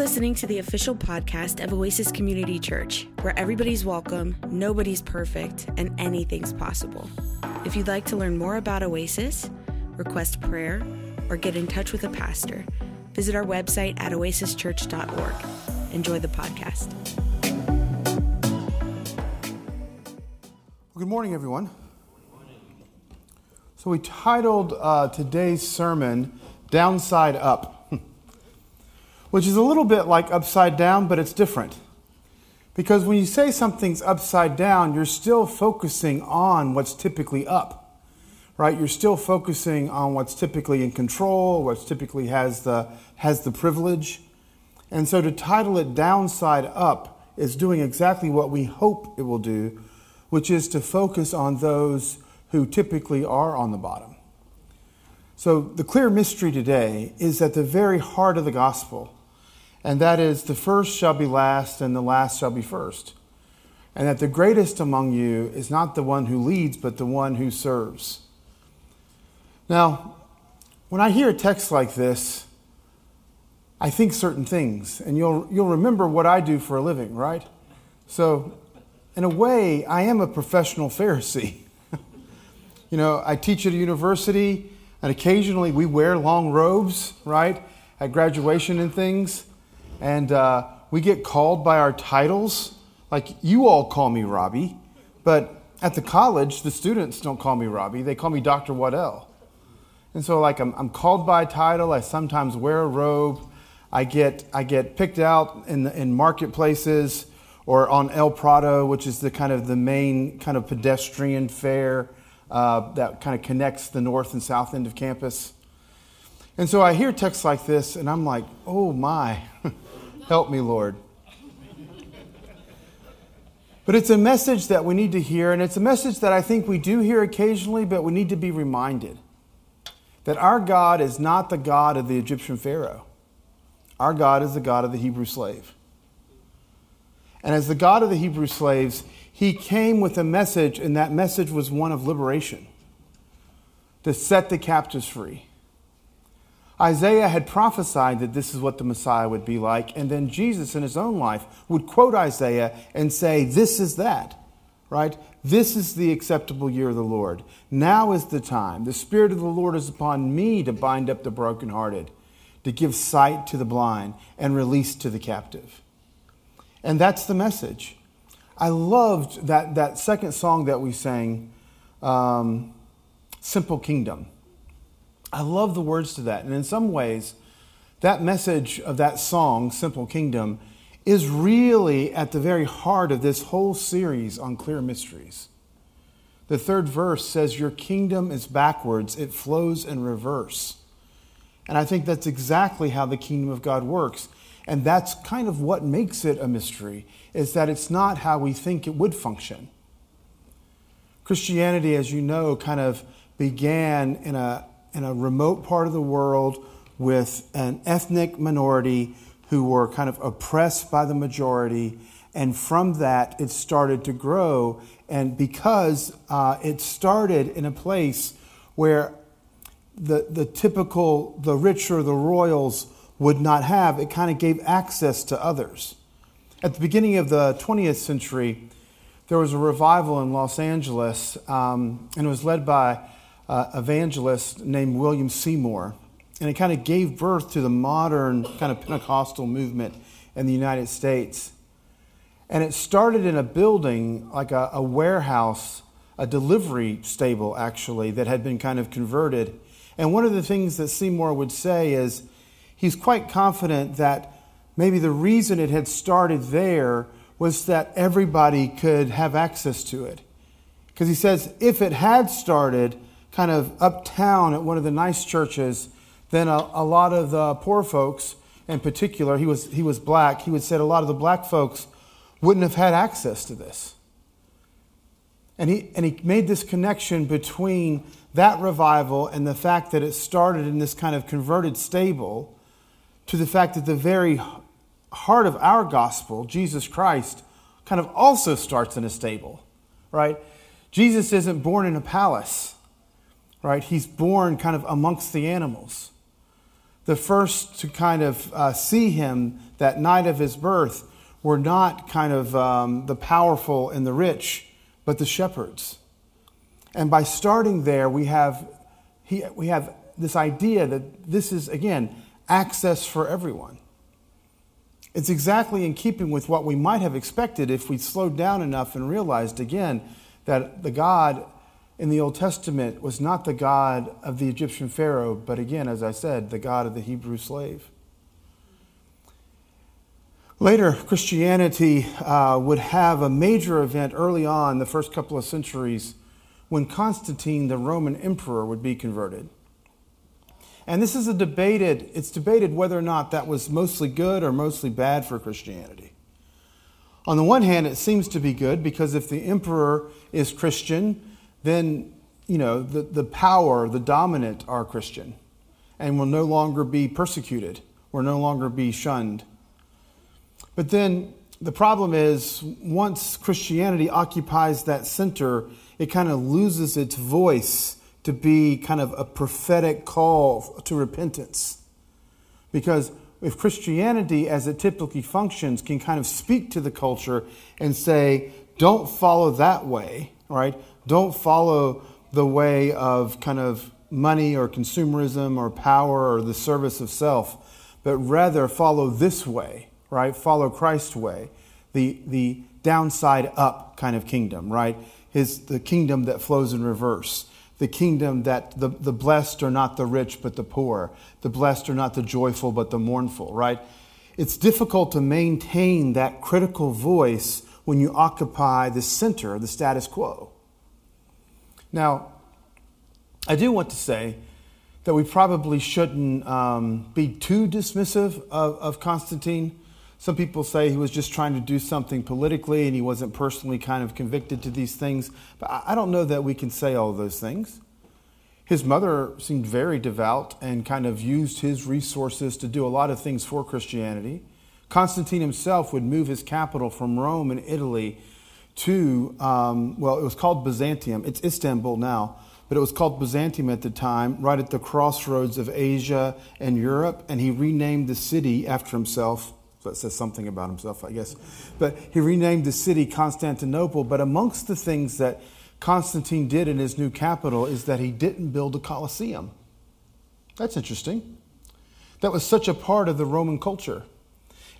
listening to the official podcast of Oasis Community Church, where everybody's welcome, nobody's perfect, and anything's possible. If you'd like to learn more about Oasis, request prayer, or get in touch with a pastor, visit our website at oasischurch.org. Enjoy the podcast. Good morning, everyone. So, we titled uh, today's sermon Downside Up which is a little bit like upside down, but it's different. Because when you say something's upside down, you're still focusing on what's typically up, right? You're still focusing on what's typically in control, what's typically has the, has the privilege. And so to title it Downside Up is doing exactly what we hope it will do, which is to focus on those who typically are on the bottom. So the clear mystery today is at the very heart of the gospel and that is, the first shall be last, and the last shall be first. And that the greatest among you is not the one who leads, but the one who serves. Now, when I hear a text like this, I think certain things, and you'll, you'll remember what I do for a living, right? So, in a way, I am a professional Pharisee. you know, I teach at a university, and occasionally we wear long robes, right, at graduation and things and uh, we get called by our titles. Like you all call me Robbie, but at the college, the students don't call me Robbie. They call me Dr. Waddell. And so, like, I'm, I'm called by title. I sometimes wear a robe. I get, I get picked out in, in marketplaces or on El Prado, which is the kind of the main kind of pedestrian fair uh, that kind of connects the north and south end of campus. And so I hear texts like this, and I'm like, oh my. Help me, Lord. But it's a message that we need to hear, and it's a message that I think we do hear occasionally, but we need to be reminded that our God is not the God of the Egyptian Pharaoh. Our God is the God of the Hebrew slave. And as the God of the Hebrew slaves, he came with a message, and that message was one of liberation to set the captives free. Isaiah had prophesied that this is what the Messiah would be like, and then Jesus in his own life would quote Isaiah and say, This is that, right? This is the acceptable year of the Lord. Now is the time. The Spirit of the Lord is upon me to bind up the brokenhearted, to give sight to the blind, and release to the captive. And that's the message. I loved that, that second song that we sang, um, Simple Kingdom. I love the words to that. And in some ways, that message of that song, Simple Kingdom, is really at the very heart of this whole series on clear mysteries. The third verse says, Your kingdom is backwards, it flows in reverse. And I think that's exactly how the kingdom of God works. And that's kind of what makes it a mystery, is that it's not how we think it would function. Christianity, as you know, kind of began in a in a remote part of the world with an ethnic minority who were kind of oppressed by the majority. And from that, it started to grow. And because uh, it started in a place where the, the typical, the rich or the royals would not have, it kind of gave access to others. At the beginning of the 20th century, there was a revival in Los Angeles, um, and it was led by uh, evangelist named William Seymour. And it kind of gave birth to the modern kind of Pentecostal movement in the United States. And it started in a building, like a, a warehouse, a delivery stable, actually, that had been kind of converted. And one of the things that Seymour would say is he's quite confident that maybe the reason it had started there was that everybody could have access to it. Because he says if it had started kind of uptown at one of the nice churches, then a, a lot of the poor folks, in particular, he was, he was black, he would say a lot of the black folks wouldn't have had access to this. And he, and he made this connection between that revival and the fact that it started in this kind of converted stable to the fact that the very heart of our gospel, Jesus Christ, kind of also starts in a stable, right? Jesus isn't born in a palace right? He's born kind of amongst the animals. the first to kind of uh, see him that night of his birth were not kind of um, the powerful and the rich, but the shepherds. And by starting there, we have, he, we have this idea that this is, again, access for everyone. It's exactly in keeping with what we might have expected if we slowed down enough and realized, again, that the God in the Old Testament was not the God of the Egyptian Pharaoh, but again, as I said, the God of the Hebrew slave. Later, Christianity uh, would have a major event early on, the first couple of centuries, when Constantine, the Roman emperor, would be converted. And this is a debated, it's debated whether or not that was mostly good or mostly bad for Christianity. On the one hand, it seems to be good because if the emperor is Christian, then you know the, the power, the dominant are Christian and will no longer be persecuted or no longer be shunned. But then the problem is once Christianity occupies that center, it kind of loses its voice to be kind of a prophetic call to repentance. Because if Christianity, as it typically functions, can kind of speak to the culture and say, don't follow that way, right? Don't follow the way of kind of money or consumerism or power or the service of self, but rather follow this way, right? Follow Christ's way, the, the downside up kind of kingdom, right? His, the kingdom that flows in reverse. The kingdom that the, the blessed are not the rich but the poor. The blessed are not the joyful but the mournful, right? It's difficult to maintain that critical voice when you occupy the center, of the status quo. Now, I do want to say that we probably shouldn't um, be too dismissive of, of Constantine. Some people say he was just trying to do something politically and he wasn't personally kind of convicted to these things. But I don't know that we can say all those things. His mother seemed very devout and kind of used his resources to do a lot of things for Christianity. Constantine himself would move his capital from Rome in Italy to, um, well, it was called Byzantium. It's Istanbul now, but it was called Byzantium at the time, right at the crossroads of Asia and Europe. And he renamed the city after himself. So it says something about himself, I guess. But he renamed the city Constantinople. But amongst the things that Constantine did in his new capital is that he didn't build a Colosseum. That's interesting. That was such a part of the Roman culture.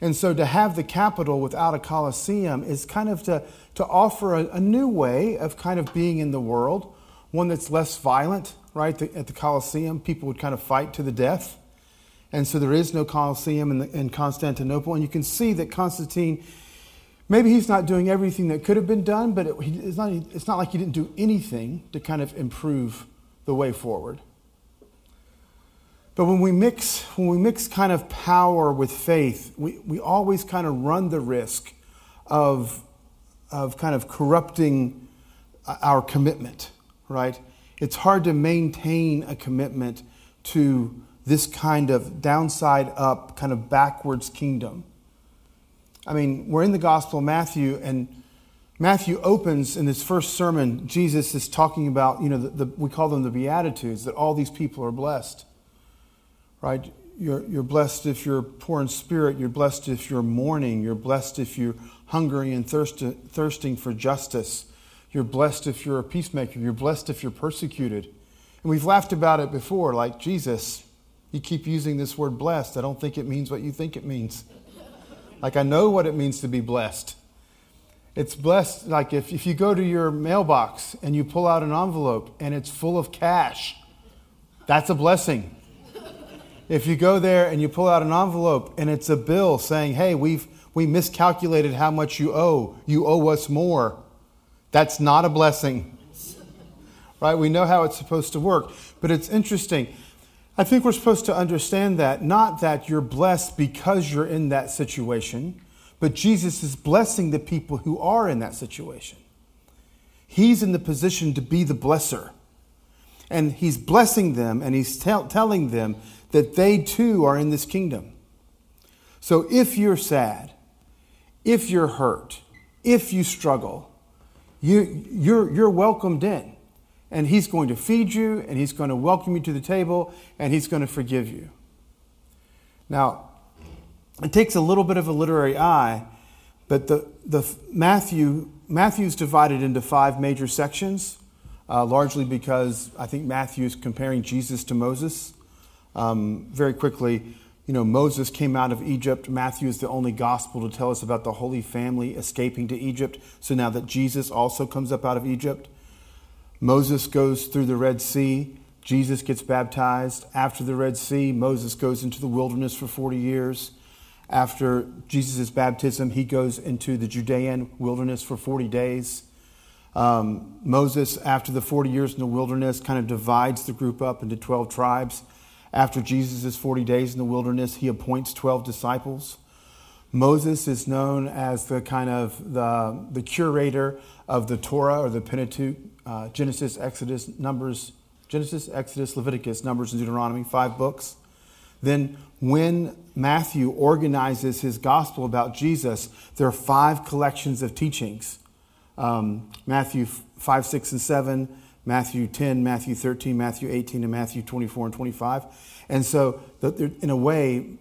And so to have the capital without a Colosseum is kind of to, to offer a, a new way of kind of being in the world, one that's less violent, right? The, at the Colosseum, people would kind of fight to the death. And so there is no Colosseum in, the, in Constantinople. And you can see that Constantine, maybe he's not doing everything that could have been done, but it, it's, not, it's not like he didn't do anything to kind of improve the way forward. But when we mix, when we mix kind of power with faith, we, we always kind of run the risk of, of kind of corrupting uh, our commitment, right? It's hard to maintain a commitment to this kind of downside up, kind of backwards kingdom. I mean, we're in the Gospel of Matthew, and Matthew opens in his first sermon. Jesus is talking about, you know, the, the, we call them the Beatitudes, that all these people are blessed right? You're, you're blessed if you're poor in spirit. You're blessed if you're mourning. You're blessed if you're hungry and thirst, thirsting for justice. You're blessed if you're a peacemaker. You're blessed if you're persecuted. And we've laughed about it before, like Jesus, you keep using this word blessed. I don't think it means what you think it means. Like, I know what it means to be blessed. It's blessed, like if, if you go to your mailbox and you pull out an envelope and it's full of cash, that's a blessing. If you go there and you pull out an envelope and it's a bill saying, hey, we've, we miscalculated how much you owe, you owe us more, that's not a blessing. Right? We know how it's supposed to work. But it's interesting. I think we're supposed to understand that, not that you're blessed because you're in that situation, but Jesus is blessing the people who are in that situation. He's in the position to be the blesser. And he's blessing them and he's tell, telling them that they too are in this kingdom. So if you're sad, if you're hurt, if you struggle, you, you're, you're welcomed in. And he's going to feed you, and he's going to welcome you to the table, and he's going to forgive you. Now, it takes a little bit of a literary eye, but the, the Matthew Matthew's divided into five major sections, uh, largely because I think Matthew is comparing Jesus to Moses. Um, very quickly, you know, Moses came out of Egypt. Matthew is the only gospel to tell us about the Holy Family escaping to Egypt. So now that Jesus also comes up out of Egypt, Moses goes through the Red Sea. Jesus gets baptized. After the Red Sea, Moses goes into the wilderness for 40 years. After Jesus' baptism, he goes into the Judean wilderness for 40 days. Um, Moses, after the 40 years in the wilderness, kind of divides the group up into 12 tribes. After Jesus' 40 days in the wilderness, he appoints 12 disciples. Moses is known as the kind of the, the curator of the Torah or the Pentateuch, uh, Genesis, Exodus, Numbers, Genesis, Exodus, Leviticus, Numbers, and Deuteronomy, five books. Then, when Matthew organizes his gospel about Jesus, there are five collections of teachings um, Matthew 5, 6, and 7, Matthew 10, Matthew 13, Matthew 18, and Matthew 24 and 25. And so, in a way,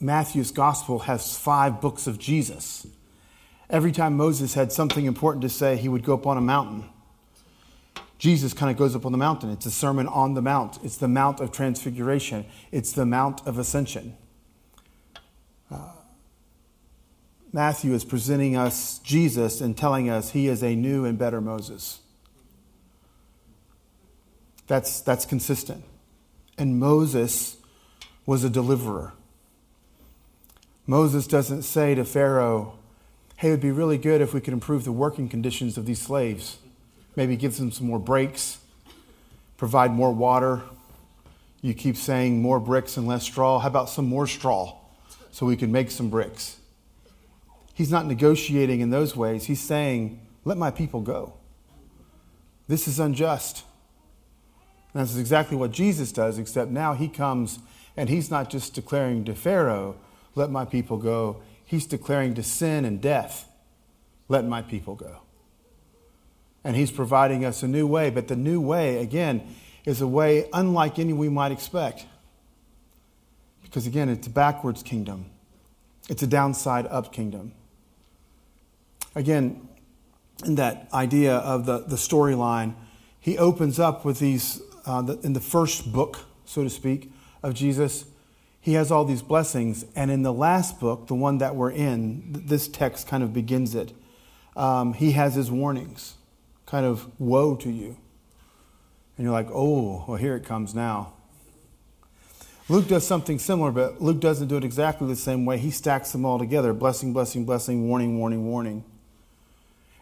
Matthew's gospel has five books of Jesus. Every time Moses had something important to say, he would go up on a mountain Jesus kind of goes up on the mountain. It's a sermon on the mount. It's the Mount of Transfiguration. It's the Mount of Ascension. Uh, Matthew is presenting us Jesus and telling us he is a new and better Moses. That's, that's consistent. And Moses was a deliverer. Moses doesn't say to Pharaoh, hey, it would be really good if we could improve the working conditions of these slaves maybe give them some more breaks, provide more water. You keep saying more bricks and less straw. How about some more straw so we can make some bricks? He's not negotiating in those ways. He's saying, let my people go. This is unjust. And that's exactly what Jesus does, except now he comes and he's not just declaring to Pharaoh, let my people go. He's declaring to sin and death, let my people go and He's providing us a new way. But the new way, again, is a way unlike any we might expect. Because again, it's a backwards kingdom, it's a downside up kingdom. Again, in that idea of the, the storyline, he opens up with these, uh, the, in the first book, so to speak, of Jesus, he has all these blessings. And in the last book, the one that we're in, this text kind of begins it, um, he has his warnings kind of woe to you. And you're like, oh, well, here it comes now. Luke does something similar, but Luke doesn't do it exactly the same way. He stacks them all together blessing, blessing, blessing, warning, warning, warning.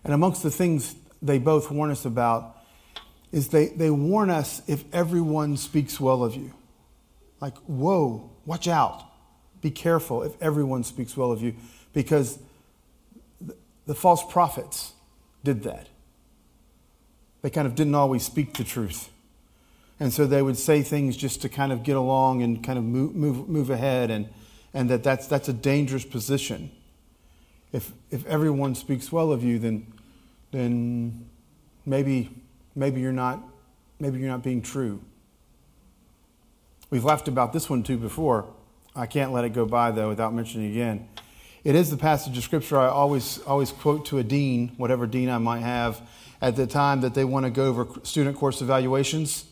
And amongst the things they both warn us about is they, they warn us if everyone speaks well of you. Like, whoa, watch out. Be careful if everyone speaks well of you. Because the, false prophets did that they kind of didn't always speak the truth. And so they would say things just to kind of get along and kind of move, move, move ahead, and, and that that's, that's a dangerous position. If, if everyone speaks well of you, then, then maybe, maybe, you're not, maybe you're not being true. We've laughed about this one too before. I can't let it go by, though, without mentioning it again. It is the passage of Scripture I always, always quote to a dean, whatever dean I might have, at the time that they want to go over student course evaluations.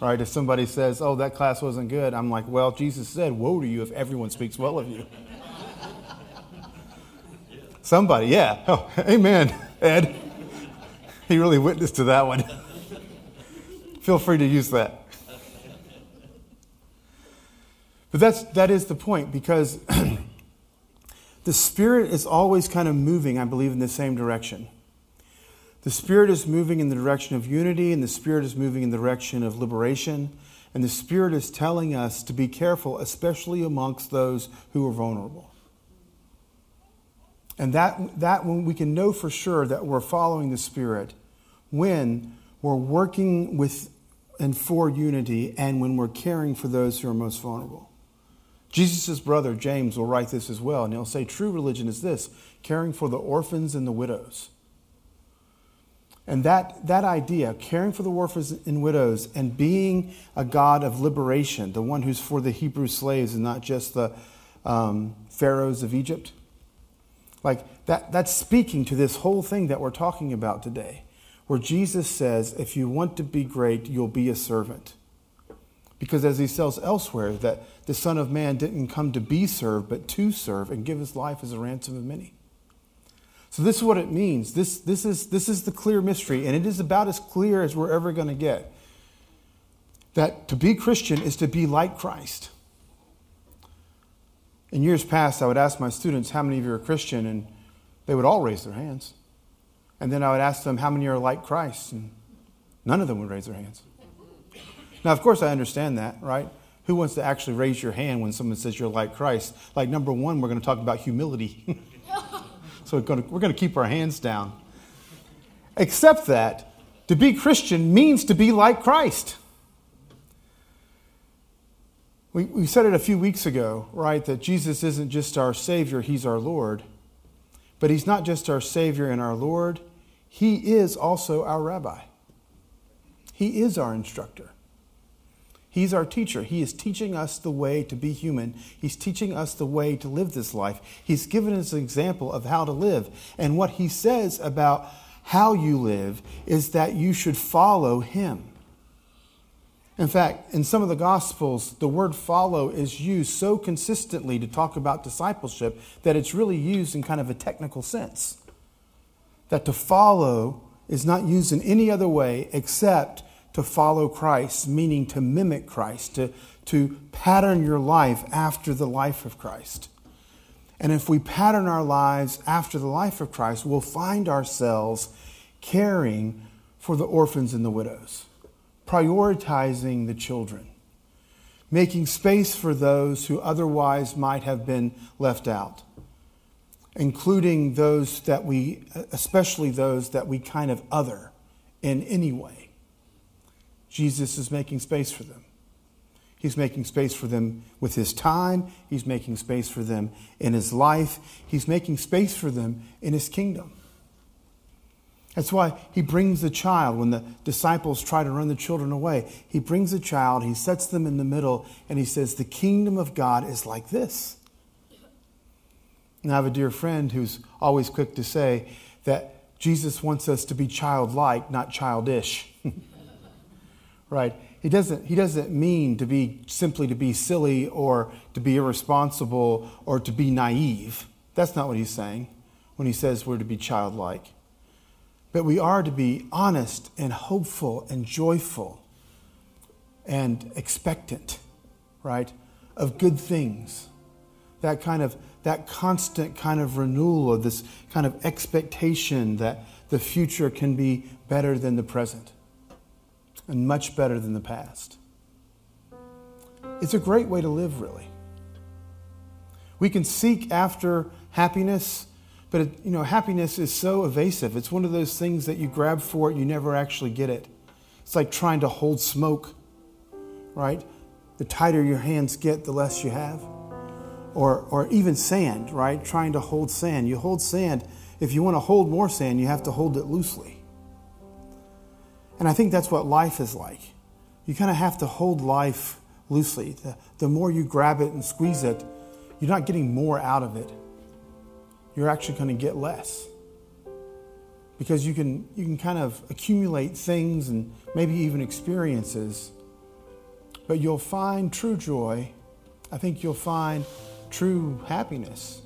Right? If somebody says, oh, that class wasn't good, I'm like, well, Jesus said, woe to you if everyone speaks well of you. Somebody, yeah. Oh, amen, Ed. He really witnessed to that one. Feel free to use that. But that's, that is the point because the Spirit is always kind of moving, I believe, in the same direction. The Spirit is moving in the direction of unity, and the Spirit is moving in the direction of liberation. And the Spirit is telling us to be careful, especially amongst those who are vulnerable. And that, that when we can know for sure that we're following the Spirit when we're working with and for unity and when we're caring for those who are most vulnerable. Jesus' brother, James, will write this as well, and he'll say, True religion is this caring for the orphans and the widows And that, that idea, caring for the orphans and widows and being a God of liberation, the one who's for the Hebrew slaves and not just the um, pharaohs of Egypt, like that, that's speaking to this whole thing that we're talking about today, where Jesus says, if you want to be great, you'll be a servant. Because as he says elsewhere, that the Son of Man didn't come to be served, but to serve and give his life as a ransom of many. So this is what it means. This, this, is, this is the clear mystery, and it is about as clear as we're ever going to get. That to be Christian is to be like Christ. In years past, I would ask my students, How many of you are Christian? And they would all raise their hands. And then I would ask them, How many are like Christ? And none of them would raise their hands. Now, of course, I understand that, right? Who wants to actually raise your hand when someone says you're like Christ? Like, number one, we're going to talk about humility. So we're going, to, we're going to keep our hands down. Except that to be Christian means to be like Christ. We, we said it a few weeks ago, right? That Jesus isn't just our Savior, He's our Lord. But He's not just our Savior and our Lord, He is also our Rabbi. He is our instructor. He's our teacher. He is teaching us the way to be human. He's teaching us the way to live this life. He's given us an example of how to live. And what he says about how you live is that you should follow him. In fact, in some of the Gospels, the word follow is used so consistently to talk about discipleship that it's really used in kind of a technical sense. That to follow is not used in any other way except to follow Christ, meaning to mimic Christ, to, to pattern your life after the life of Christ. And if we pattern our lives after the life of Christ, we'll find ourselves caring for the orphans and the widows, prioritizing the children, making space for those who otherwise might have been left out, including those that we, especially those that we kind of other in any way. Jesus is making space for them. He's making space for them with his time. He's making space for them in his life. He's making space for them in his kingdom. That's why he brings the child when the disciples try to run the children away. He brings the child, he sets them in the middle, and he says, The kingdom of God is like this. And I have a dear friend who's always quick to say that Jesus wants us to be childlike, not childish. right? He doesn't, he doesn't mean to be simply to be silly or to be irresponsible or to be naive. That's not what he's saying when he says we're to be childlike. But we are to be honest and hopeful and joyful and expectant, right? Of good things. That kind of that constant kind of renewal of this kind of expectation that the future can be better than the present and much better than the past. It's a great way to live, really. We can seek after happiness, but it, you know, happiness is so evasive. It's one of those things that you grab for it, you never actually get it. It's like trying to hold smoke, right? The tighter your hands get, the less you have. Or, or even sand, right? Trying to hold sand. You hold sand, if you want to hold more sand, you have to hold it loosely. And I think that's what life is like. You kind of have to hold life loosely. The, the more you grab it and squeeze it, you're not getting more out of it. You're actually going to get less. Because you can, you can kind of accumulate things and maybe even experiences, but you'll find true joy. I think you'll find true happiness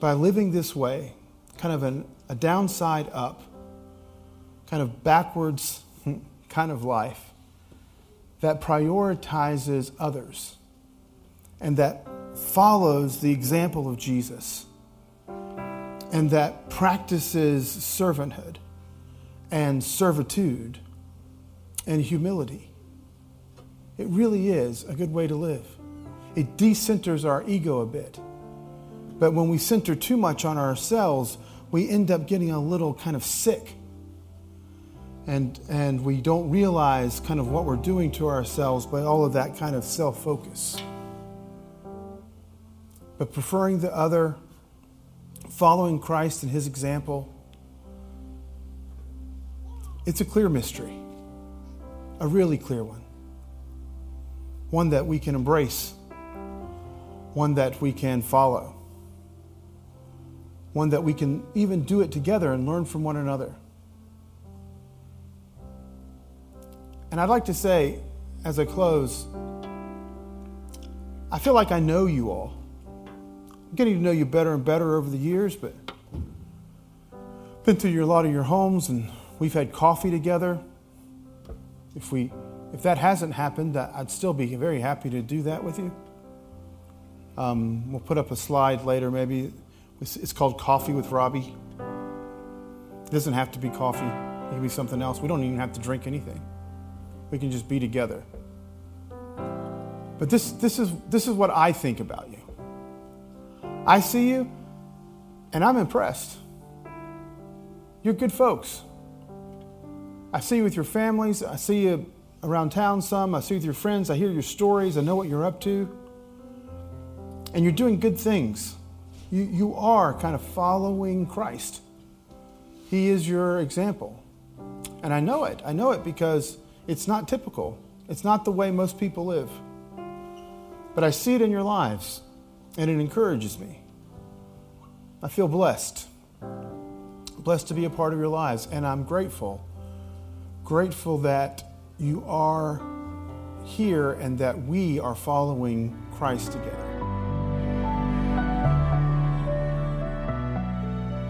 by living this way, kind of an, a downside up kind of backwards kind of life that prioritizes others and that follows the example of Jesus and that practices servanthood and servitude and humility. It really is a good way to live. It decenters our ego a bit. But when we center too much on ourselves, we end up getting a little kind of sick and, and we don't realize kind of what we're doing to ourselves by all of that kind of self focus. But preferring the other, following Christ and his example, It's a clear mystery, a really clear one, one that we can embrace, one that we can follow, one that we can even do it together and learn from one another. And I'd like to say, as I close, I feel like I know you all. I'm getting to know you better and better over the years, but been through your, a lot of your homes and we've had coffee together. If we if that hasn't happened, I'd still be very happy to do that with you. Um, we'll put up a slide later, maybe. It's called Coffee with Robbie. It doesn't have to be coffee, it can be something else. We don't even have to drink anything, we can just be together. But this, this, is, this is what I think about you. I see you, and I'm impressed. You're good folks. I see you with your families. I see you around town some. I see you with your friends. I hear your stories. I know what you're up to. And you're doing good things. You, you are kind of following Christ. He is your example. And I know it. I know it because it's not typical, it's not the way most people live. But I see it in your lives, and it encourages me. I feel blessed. Blessed to be a part of your lives, and I'm grateful. Grateful that you are here and that we are following Christ together.